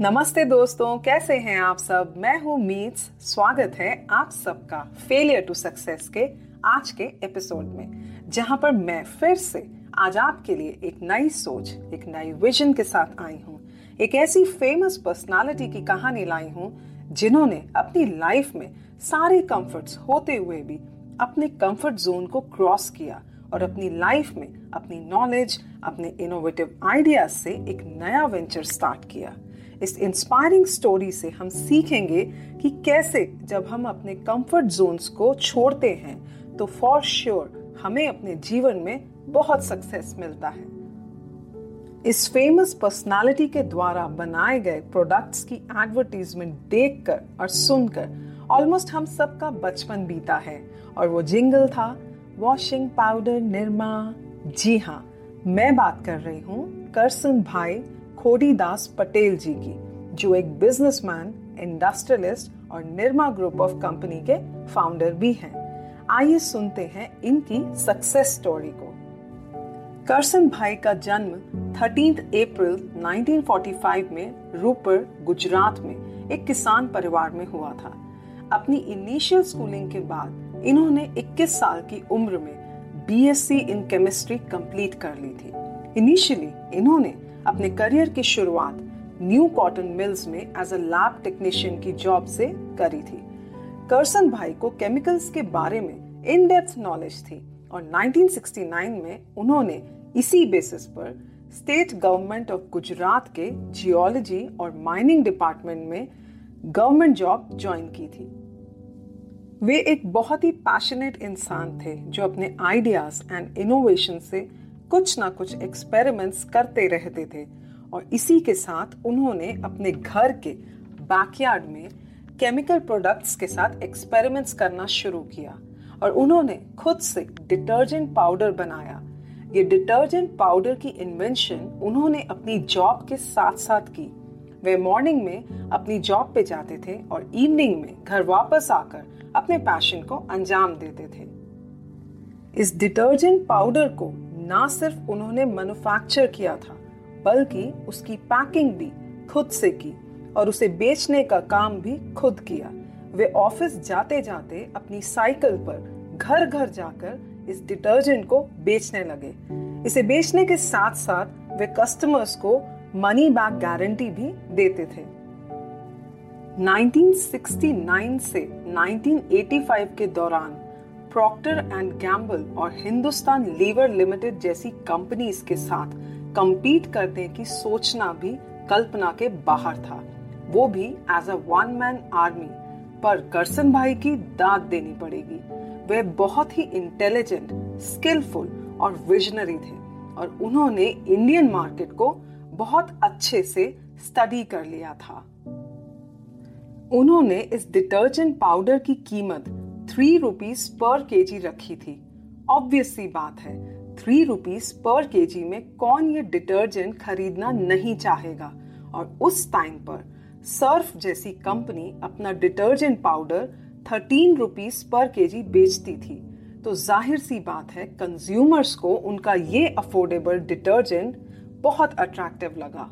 नमस्ते दोस्तों, कैसे हैं आप सब? मैं हूँ मीट्स स्वागत है आप सबका फेलियर टू सक्सेस के आज के एपिसोड में, जहाँ पर मैं फिर से आज आपके लिए एक नई सोच, एक नई विजन के साथ आई हूँ। एक ऐसी फ़ेमस पर्सनालिटी की कहानी लाई हूँ, जिन्होंने अपनी लाइफ में सारे कंफर्ट्स होते हुए भी अपने कंफर्ट जोन को क्रॉस किया और अपनी लाइफ में अपनी नॉलेज अपने इनोवेटिव आइडियाज़ से एक नया वेंचर स्टार्ट किया। इस इंस्पायरिंग स्टोरी से हम सीखेंगे कि कैसे जब हम अपने कंफर्ट जोन्स को छोड़ते हैं तो फॉर श्योर sure, हमें अपने जीवन में बहुत सक्सेस मिलता है। इस फ़ेमस पर्सनालिटी के द्वारा बनाए गए प्रोडक्ट्स की एडवर्टीजमेंट देखकर और सुनकर ऑलमोस्ट हम सबका बचपन बीता है। और वो जिंगल था वॉशिंग पाउडर निर्मा जी हाँ मैं बात कर रही हूँ करसन भाई खोड़ी दास पटेल जी की जो एक बिजनेसमैन इंडस्ट्रियलिस्ट और निर्मा ग्रुप ऑफ़ कंपनी के फाउंडर भी हैं आइए सुनते हैं इनकी सक्सेस स्टोरी को करसन भाई का जन्म 13 अप्रैल 1945 में रूपर गुजरात में एक किसान परिवार में हुआ था अपनी इनिशियल स्कूलिंग के बाद इन्होंने 21 साल की उम्र में बीएससी इन केमिस्ट्री कंप्लीट कर ली थी इनिशियली इन्होंने अपने करियर की शुरुआत न्यू कॉटन मिल्स में एज अ लैब टेक्नीशियन की जॉब से करी थी। करसन भाई को केमिकल्स के बारे में इन डेप्थ नॉलेज थी और 1969 में उन्होंने इसी बेसिस पर स्टेट गवर्नमेंट ऑफ़ गुजरात के जियोलॉजी और माइनिंग डिपार्टमेंट में गवर्नमेंट जॉब ज्वाइन की थी। वे एक बहुत ही पैशनेट इंसान थे जो अपने आइडियाज़ एंड इनोवेशन से कुछ ना कुछ एक्सपेरिमेंट्स करते रहते थे और इसी के साथ उन्होंने अपने घर के बैकयार्ड में केमिकल प्रोडक्ट्स के साथ एक्सपेरिमेंट्स करना शुरू किया और उन्होंने खुद से डिटर्जेंट पाउडर बनाया। ये डिटर्जेंट पाउडर की इन्वेंशन उन्होंने अपनी जॉब के साथ साथ की। वे मॉर्निंग में अपनी जॉब पे जाते थे और इवनिंग में घर वापस आकर अपने पैशन को अंजाम देते थे। इस डिटर्जेंट पाउडर को ना सिर्फ़ उन्होंने मैन्युफैक्चर किया था, बल्कि उसकी पैकिंग भी खुद से की और उसे बेचने का काम भी खुद किया। वे ऑफ़िस जाते जाते अपनी साइकिल पर घर घर जाकर इस डिटर्जेंट को बेचने लगे। इसे बेचने के साथ साथ वे कस्टमर्स को मनी बैक गारंटी भी देते थे। 1969 से 1985 के दौरान प्रॉक्टर एंड गैम्बल और हिंदुस्तान लीवर लिमिटेड जैसी कंपनीज़ के साथ कंपीट करने की सोचना भी कल्पना के बाहर था। वो भी as a one man army पर करसन भाई की दाद देनी पड़ेगी। वे बहुत ही इंटेलिजेंट स्किलफुल और विजनरी थे और उन्होंने इंडियन मार्केट को बहुत अच्छे से स्टडी कर लिया था। उन्होंने इस डिटर्जेंट पाउडर की कीमत थ्री रुपीज़ पर केजी रखी थी। ऑब्वियस सी बात है, थ्री रुपीज़ पर केजी में कौन ये डिटर्जेंट खरीदना नहीं चाहेगा? और उस टाइम पर सर्फ जैसी कंपनी अपना डिटर्जेंट पाउडर थर्टीन रुपीज़ पर केजी बेचती थी। तो ज़ाहिर सी बात है कंज्यूमर्स को उनका ये अफोर्डेबल डिटर्जेंट बहुत अट्रैक्टिव लगा।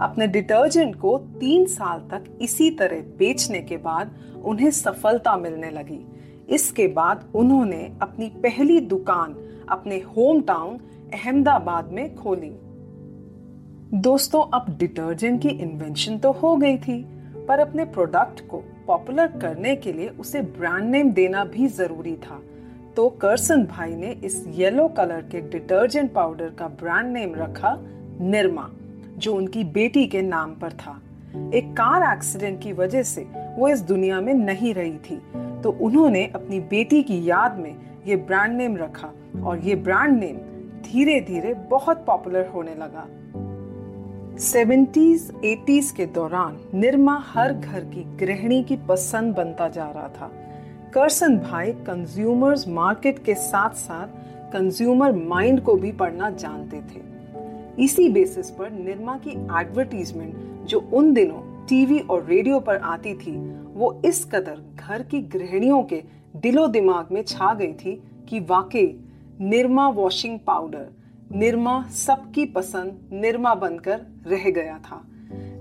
अपने डिटर्जेंट को तीन साल तक इसी तरह बेचने के बाद उन्हें सफलता मिलने लगी। इसके बाद उन्होंने अपनी पहली दुकान अपने होम टाउन अहमदाबाद में खोली। दोस्तों, अब डिटर्जेंट की इन्वेंशन तो हो गई थी, पर अपने प्रोडक्ट को पॉपुलर करने के लिए उसे ब्रांड नेम देना भी ज़रूरी था। तो करसन भाई ने इस येलो कलर के डिटर्जेंट पाउडर का ब्रांड नेम रखा निर्मा। जो उनकी बेटी के नाम पर था। एक कार एक्सीडेंट की वजह से वो इस दुनिया में नहीं रही थी। तो उन्होंने अपनी बेटी की याद में ये ब्रांड नेम रखा और ये ब्रांड नेम धीरे धीरे बहुत पॉपुलर होने लगा। सेवेंटीज एटीज के दौरान निर्मा हर घर की गृहिणी की पसंद बनता जा रहा था। करसन भाई कंज्यूमर्स मार्केट के साथ साथ कंज्यूमर माइंड को भी पढ़ना जानते थे। इसी बेसिस पर निरमा की एडवर्टीजमेंट जो उन दिनों टीवी और रेडियो पर आती थी, वो इस कदर घर की गृहिणियों के दिलो दिमाग में छा गई थी कि वाकई निरमा वॉशिंग पाउडर निरमा सबकी पसंद निरमा बनकर रह गया था।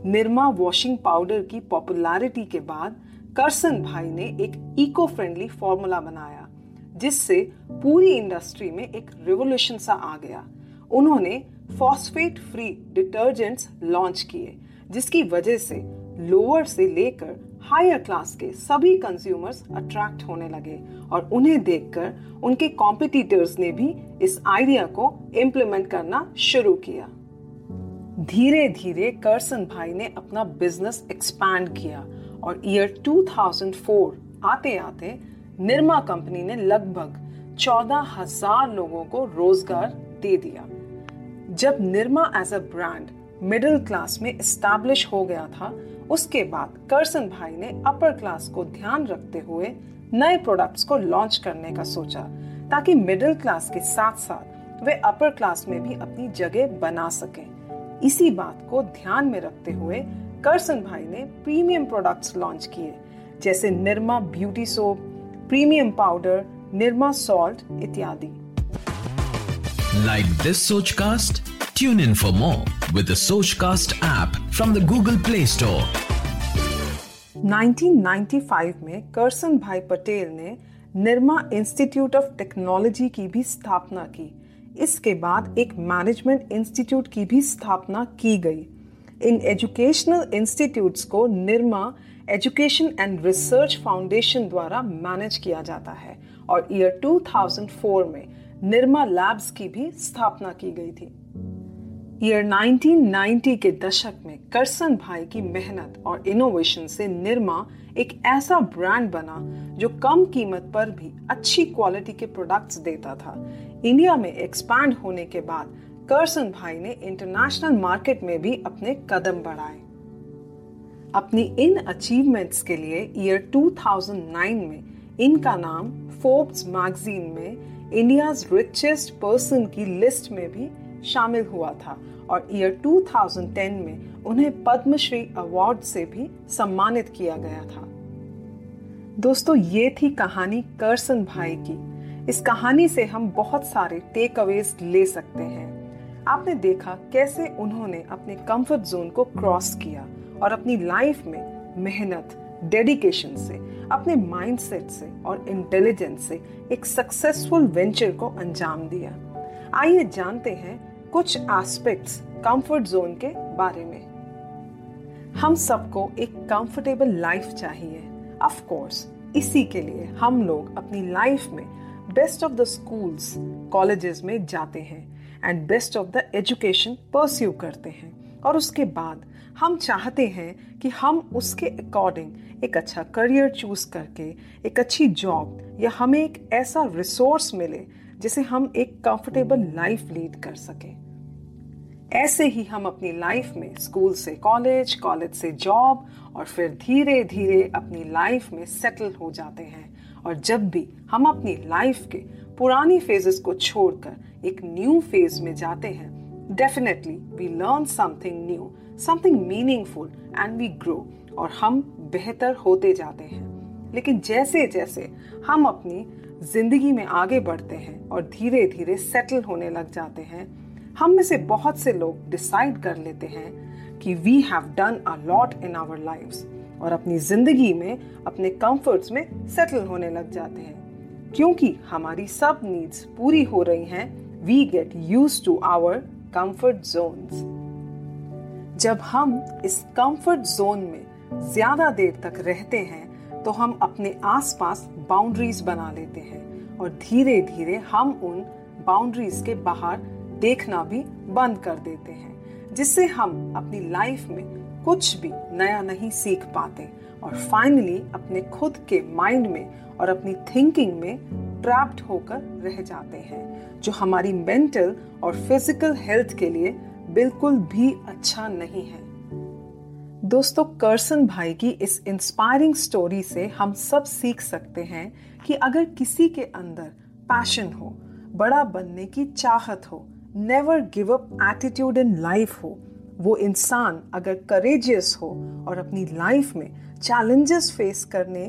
निरमा वॉशिंग पाउडर की पॉपुलैरिटी के बाद करसन भाई ने एक इको फ्रेंडली फॉर्मूला बनाया, जिससे पूरी इंडस्ट्री में एक रिवोल्यूशन सा आ गया। उन्होंने फॉस्फेट फ्री डिटर्जेंट्स लॉन्च किए, जिसकी वजह से लोअर से लेकर हायर क्लास के सभी कंज्यूमर्स अट्रैक्ट होने लगे और उन्हें देखकर उनके कॉम्पिटिटर्स ने भी इस आइडिया को इम्प्लीमेंट करना शुरू किया। धीरे धीरे करसन भाई ने अपना बिज़नेस एक्सपैंड किया और ईयर 2004 आते आते निर्मा कंपनी ने लगभग चौदह हज़ार लोगों को रोज़गार दे दिया। जब Nirma as a brand middle class में एस्टैब्लिश हो गया था, उसके बाद करसन भाई ने अपर क्लास को ध्यान रखते हुए नए प्रोडक्ट्स को लॉन्च करने का सोचा, ताकि मिडिल क्लास के साथ साथ वे अपर क्लास में भी अपनी जगह बना सकें। इसी बात को ध्यान में रखते हुए करसन भाई ने प्रीमियम प्रोडक्ट्स लॉन्च किए, जैसे Nirma beauty soap premium powder Nirma salt इत्यादि। Like this Sochcast tune in for more with the Sochcast app from the Google Play Store 1995 में करसन भाई पटेल ने निर्मा इंस्टीट्यूट ऑफ़ टेक्नोलॉजी की भी स्थापना की। इसके बाद एक मैनेजमेंट इंस्टीट्यूट की भी स्थापना की गई। इन एजुकेशनल इंस्टीट्यूट्स को Nirma education and research foundation द्वारा मैनेज किया जाता है और ईयर 2004 में निर्मा लैब्स की भी स्थापना की गई थी। ईयर 1990 के दशक में करसन भाई की मेहनत और इनोवेशन से निर्मा एक ऐसा ब्रांड बना जो कम कीमत पर भी अच्छी क्वालिटी के प्रोडक्ट्स देता था। इंडिया में एक्सपैंड होने के बाद करसन भाई ने इंटरनेशनल मार्केट में भी अपने कदम बढ़ाए। अपनी इन अचीवमेंट्स के लिए ईयर 2009 में इनका नाम फोर्ब्स मैगजीन में इंडियाज रिचेस्ट पर्सन की लिस्ट में भी शामिल हुआ था। और ईयर 2010 में उन्हें पद्मश्री अवार्ड से भी सम्मानित किया गया था। दोस्तों, ये थी कहानी करसन भाई की। इस कहानी से हम बहुत सारे टेक अवेज ले सकते हैं। आपने देखा कैसे उन्होंने अपने कंफर्ट जोन को क्रॉस किया और अपनी लाइफ में मेहनत डेडिकेशन से, अपने माइंडसेट से और इंटेलिजेंस से एक सक्सेसफुल वेंचर को अंजाम दिया। आइए जानते हैं कुछ एस्पेक्ट्स कंफर्ट जोन के बारे में। हम सबको एक कंफर्टेबल लाइफ चाहिए। ऑफ़ कोर्स इसी के लिए हम लोग अपनी लाइफ में best of the schools colleges में जाते हैं and best of the education pursue करते हैं। और उसके बाद हम चाहते हैं कि हम उसके अकॉर्डिंग एक अच्छा करियर चूज़ करके, एक अच्छी जॉब या हमें एक ऐसा रिसोर्स मिले जिसे हम एक कंफर्टेबल लाइफ लीड कर सकें। ऐसे ही हम अपनी लाइफ में स्कूल से कॉलेज कॉलेज से जॉब और फिर धीरे धीरे अपनी लाइफ में सेटल हो जाते हैं। और जब भी हम अपनी लाइफ के पुरानी फेजेस को छोड़कर एक न्यू फ़ेज़ में जाते हैं definitely we learn something new something meaningful and we grow और हम बेहतर होते जाते हैं। लेकिन जैसे जैसे हम अपनी ज़िंदगी में आगे बढ़ते हैं और धीरे धीरे सेटल होने लग जाते हैं हम में से बहुत से लोग डिसाइड कर लेते हैं कि we have done a lot in our lives और अपनी ज़िंदगी में, अपने कंफर्ट्स में सेटल होने लग जाते हैं। क्योंकि हमारी सब नीड्स पूरी हो रही हैं we get used to our comfort zones जब हम इस कंफर्ट जोन में ज़्यादा देर तक रहते हैं तो हम अपने आसपास बाउंड्रीज बना लेते हैं और धीरे धीरे हम उन बाउंड्रीज के बाहर देखना भी बंद कर देते हैं, जिससे हम अपनी लाइफ में कुछ भी नया नहीं सीख पाते और फाइनली अपने खुद के माइंड में और अपनी थिंकिंग में ट्रैप्ड होकर रह जाते हैं, जो हमारी मेंटल और फ़िज़िकल हेल्थ के लिए बिल्कुल भी अच्छा नहीं है। दोस्तों करसन भाई की इस इंस्पायरिंग स्टोरी से हम सब सीख सकते हैं कि अगर किसी के अंदर पैशन हो, बड़ा बनने की चाहत हो never give up attitude in life हो वो इंसान अगर करेजियस हो और अपनी लाइफ में चैलेंजेस फेस करने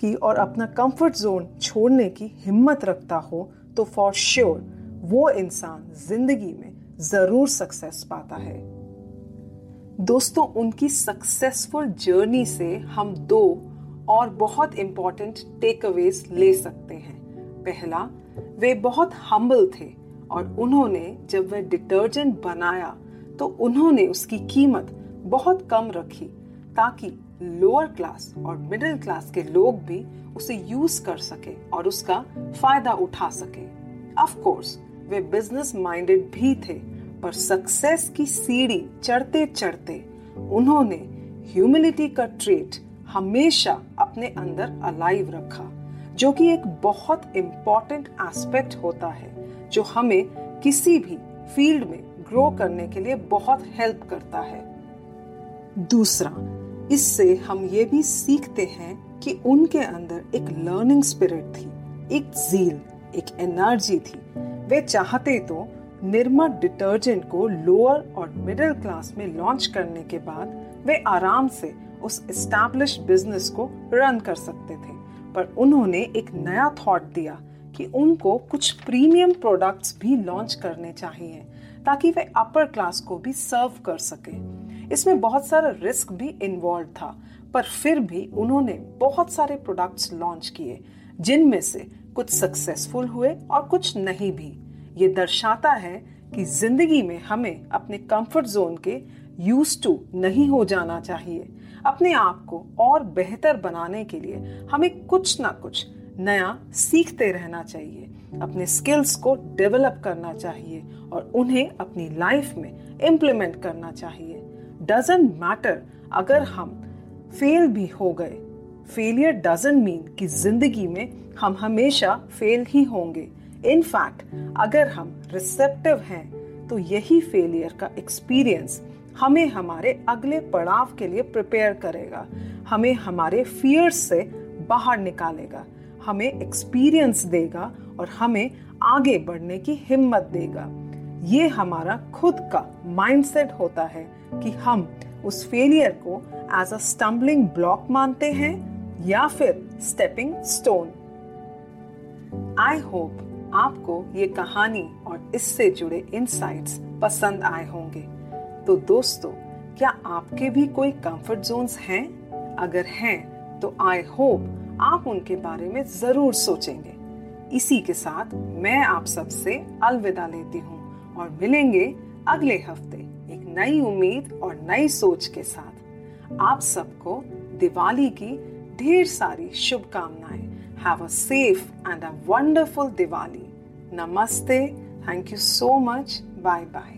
की और अपना कंफर्ट जोन छोड़ने की हिम्मत रखता हो तो फॉर श्योर sure, वो इंसान ज़िंदगी में ज़रूर सक्सेस पाता है। दोस्तों उनकी सक्सेसफुल जर्नी से हम दो और बहुत इंपॉर्टेंट टेक अवेज ले सकते हैं। पहला वे बहुत हम्बल थे। और उन्होंने जब वह डिटर्जेंट बनाया तो उन्होंने उसकी कीमत बहुत कम रखी, ताकि लोअर क्लास और मिडिल क्लास के लोग भी उसे यूज़ कर सके और उसका फ़ायदा उठा सके। ऑफ़ कोर्स वे बिज़नेस माइंडेड भी थे, पर सक्सेस की सीढ़ी चढ़ते चढ़ते उन्होंने ह्यूमिलिटी का ट्रेट हमेशा अपने अंदर अलाइव रखा, जो कि एक बहुत इम्पोर्टेंट एस्पेक्ट होता है। जो हमें किसी भी फ़ील्ड में ग्रो करने के लिए बहुत हेल्प करता है। दूसरा, इससे हम ये भी सीखते हैं कि उनके अंदर एक लर्निंग स्पिरिट थी, एक जील एक एनर्जी थी। वे चाहते तो निर्मा डिटर्जेंट को लोअर और मिडिल क्लास में लॉन्च करने के बाद वे आराम से उस एस्टैब्लिश बिज़नेस को रन कर सकते थे। पर उन्होंने एक नया थॉट दिया कि उनको कुछ प्रीमियम प्रोडक्ट्स भी लॉन्च करने चाहिए, ताकि वे अपर क्लास को भी सर्व कर सके। इसमें बहुत सारा रिस्क भी इन्वॉल्व था, पर फिर भी उन्होंने बहुत सारे प्रोडक्ट्स लॉन्च किए, जिनमें से कुछ सक्सेसफुल हुए और कुछ नहीं भी। ये दर्शाता है कि ज़िंदगी में हमें अपने कंफर्ट जोन के यूज़ टू नहीं हो जाना चाहिए। अपने आप को और बेहतर बनाने के लिए हमें कुछ ना कुछ नया सीखते रहना चाहिए, अपने स्किल्स को डेवलप करना चाहिए और उन्हें अपनी लाइफ में इम्प्लीमेंट करना चाहिए। डजेंट मैटर अगर हम फेल भी हो गए। फेलियर डजेंट मीन कि ज़िंदगी में हम हमेशा फेल ही होंगे। इनफैक्ट अगर हम रिसेप्टिव हैं तो यही फेलियर का एक्सपीरियंस हमें हमारे अगले पड़ाव के लिए प्रिपेयर करेगा। हमें हमारे फियर्स से बाहर निकालेगा। हमें एक्सपीरियंस देगा और हमें आगे बढ़ने की हिम्मत देगा। ये हमारा खुद का माइंडसेट होता है कि हम उस फेलियर को एज अ स्टम्बलिंग ब्लॉक मानते हैं या फिर स्टेपिंग स्टोन आई होप आपको ये कहानी और इससे जुड़े इनसाइट्स पसंद आए होंगे। तो दोस्तों, क्या आपके भी कोई कंफर्ट जोन्स हैं? अगर हैं तो आई होप आप उनके बारे में ज़रूर सोचेंगे। इसी के साथ मैं आप सबसे अलविदा लेती हूँ और मिलेंगे अगले हफ़्ते एक नई उम्मीद और नई सोच के साथ। आप सबको दिवाली की ढेर सारी शुभकामनाएँ। Have a safe and a wonderful Diwali. नमस्ते। Thank you so much bye bye